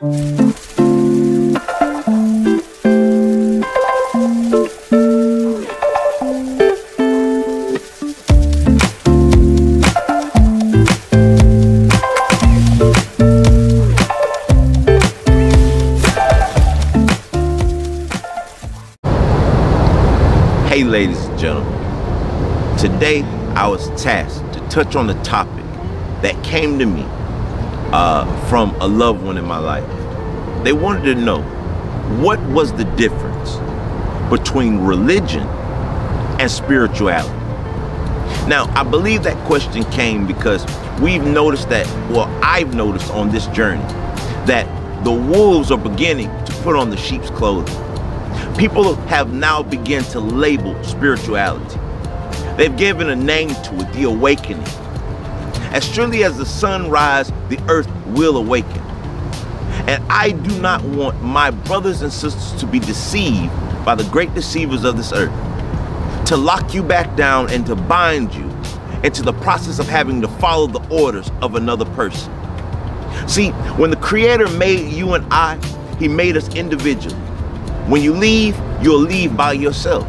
Hey, ladies and gentlemen. Today, I was tasked to touch on the topic that came to me uh, from a loved one in my life. They wanted to know what was the difference between religion and spirituality. Now, I believe that question came because we've noticed that, well, I've noticed on this journey that the wolves are beginning to put on the sheep's clothing. People have now begun to label spirituality. They've given a name to it, the awakening. As surely as the sun rises, the earth will awaken. And I do not want my brothers and sisters to be deceived by the great deceivers of this earth, to lock you back down and to bind you into the process of having to follow the orders of another person. See, when the Creator made you and I, He made us individually. When you leave, you'll leave by yourself.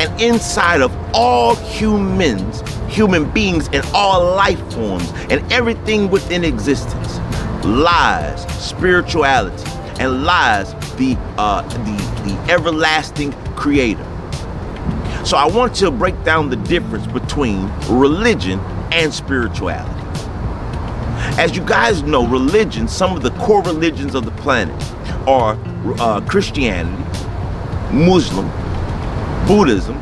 And inside of all humans, human beings, and all life forms, and everything within existence, lies spirituality and lies the uh, the the everlasting Creator. So I want to break down the difference between religion and spirituality. As you guys know, religion, some of the core religions of the planet are uh, Christianity, Muslim, Buddhism,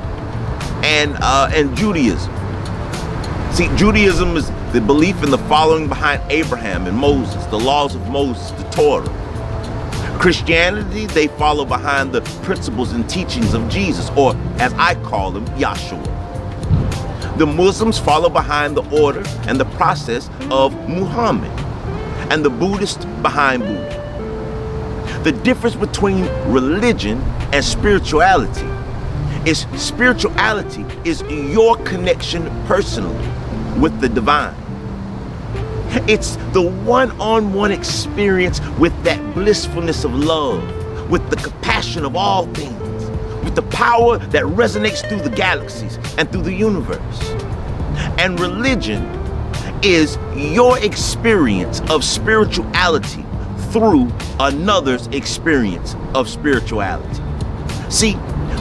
and uh, and Judaism. See, Judaism is the belief in the following behind Abraham and Moses, the laws of Moses, the Torah. Christianity, they follow behind the principles and teachings of Jesus, or as I call them, Yahshua. The Muslims follow behind the order and the process of Muhammad, and the Buddhists behind Buddha. The difference between religion and spirituality is spirituality is your connection personally with the divine. It's the one on one experience with that blissfulness of love, with the compassion of all things, with the power that resonates through the galaxies and through the universe. And religion is your experience of spirituality through another's experience of spirituality. See,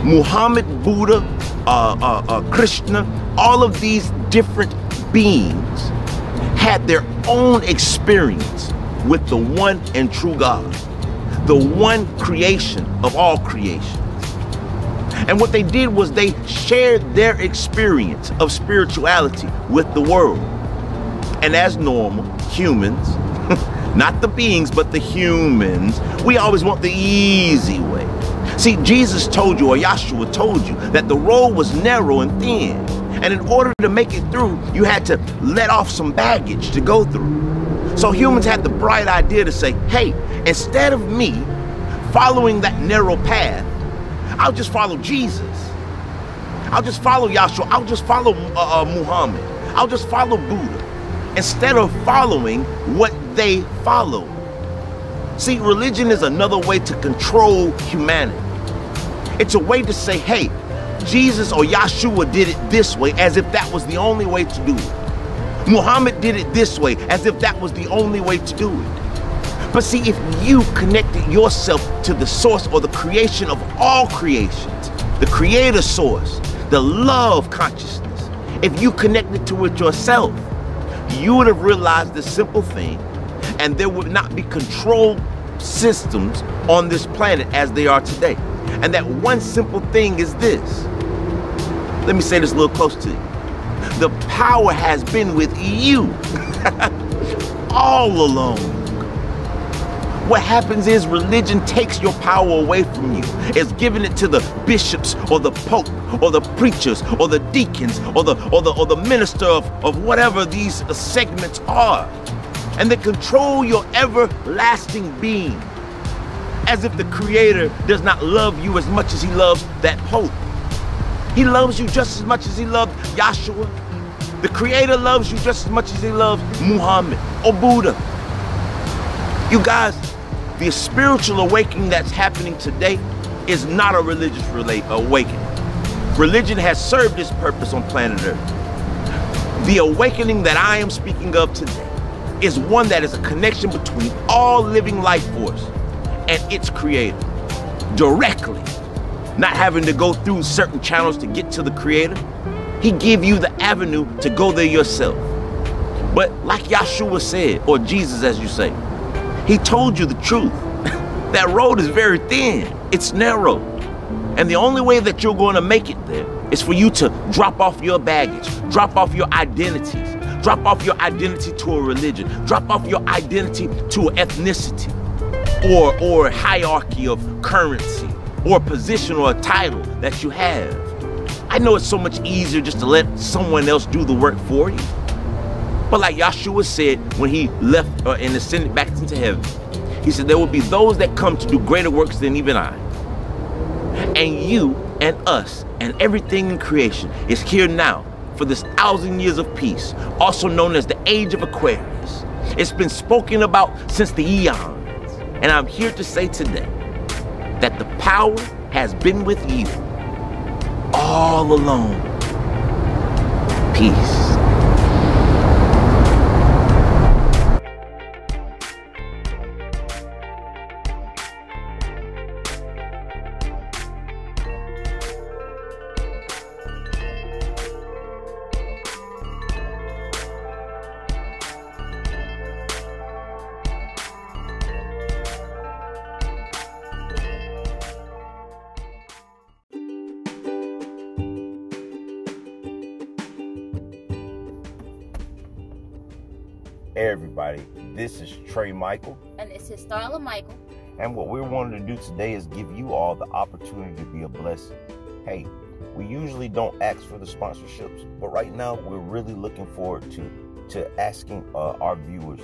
Muhammad, Buddha, uh, uh, uh, Krishna, all of these different beings had their own experience with the one and true God, the one creation of all creations. And what they did was they shared their experience of spirituality with the world. And as normal, humans, not the beings, but the humans, we always want the easy way. See, Jesus told you, or Yahshua told you, that the road was narrow and thin. And in order to make it through, you had to let off some baggage to go through. So humans had the bright idea to say, hey, instead of me following that narrow path, I'll just follow Jesus. I'll just follow Yahshua. I'll just follow uh, uh, Muhammad. I'll just follow Buddha instead of following what they follow. See, religion is another way to control humanity. It's a way to say, hey, Jesus or Yahshua did it this way as if that was the only way to do it. Muhammad did it this way as if that was the only way to do it. But see, if you connected yourself to the source or the creation of all creations, the creator source, the love consciousness, if you connected to it yourself, you would have realized this simple thing and there would not be control systems on this planet as they are today. And that one simple thing is this. Let me say this a little close to you. The power has been with you all along. What happens is religion takes your power away from you. It's giving it to the bishops or the pope or the preachers or the deacons or the or the or the minister of, of whatever these segments are. And they control your everlasting being. As if the creator does not love you as much as he loves that pope. He loves you just as much as he loved Yahshua. The creator loves you just as much as he loves Muhammad or Buddha. You guys, The spiritual awakening that's happening today is not a religious awakening. Religion has served its purpose on planet Earth. The awakening that I am speaking of today is one that is a connection between all living life force and its creator directly, not having to go through certain channels to get to the creator. He give you the avenue to go there yourself. But like Yahshua said, or Jesus as you say, he told you the truth. that road is very thin, it's narrow. And the only way that you're going to make it there is for you to drop off your baggage, drop off your identities, drop off your identity to a religion, drop off your identity to an ethnicity or, or hierarchy of currency or a position or a title that you have. I know it's so much easier just to let someone else do the work for you. But like Yahshua said when he left uh, and ascended back into heaven, he said, There will be those that come to do greater works than even I. And you and us and everything in creation is here now for this thousand years of peace, also known as the age of Aquarius. It's been spoken about since the eons. And I'm here to say today that the power has been with you all along. Peace. Everybody, this is Trai Michael. And this is Starla Michael. And what we're wanting to do today is give you all the opportunity to be a blessing. Hey, we usually don't ask for the sponsorships, but right now we're really looking forward to to asking uh, our viewers,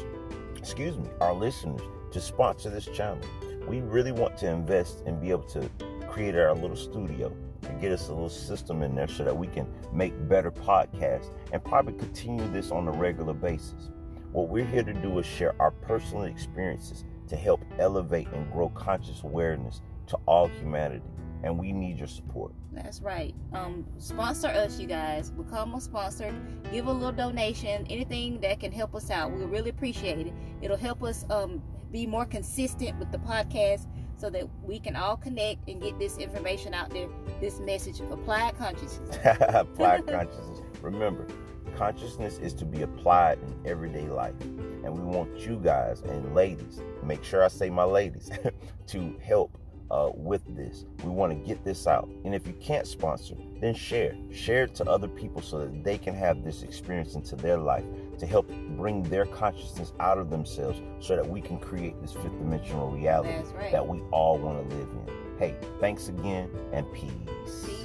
excuse me, our listeners to sponsor this channel. We really want to invest and be able to create our little studio and get us a little system in there so that we can make better podcasts and probably continue this on a regular basis. What we're here to do is share our personal experiences to help elevate and grow conscious awareness to all humanity. And we need your support. That's right. Um, sponsor us, you guys. Become a sponsor. Give a little donation. Anything that can help us out. We really appreciate it. It'll help us um, be more consistent with the podcast so that we can all connect and get this information out there. This message, of applied consciousness. applied consciousness. Remember, consciousness is to be applied in everyday life. And we want you guys and ladies, make sure I say my ladies, to help uh, with this. We want to get this out. And if you can't sponsor, then share. Share it to other people so that they can have this experience into their life to help bring their consciousness out of themselves so that we can create this fifth dimensional reality right. that we all want to live in. Hey, thanks again and peace. peace.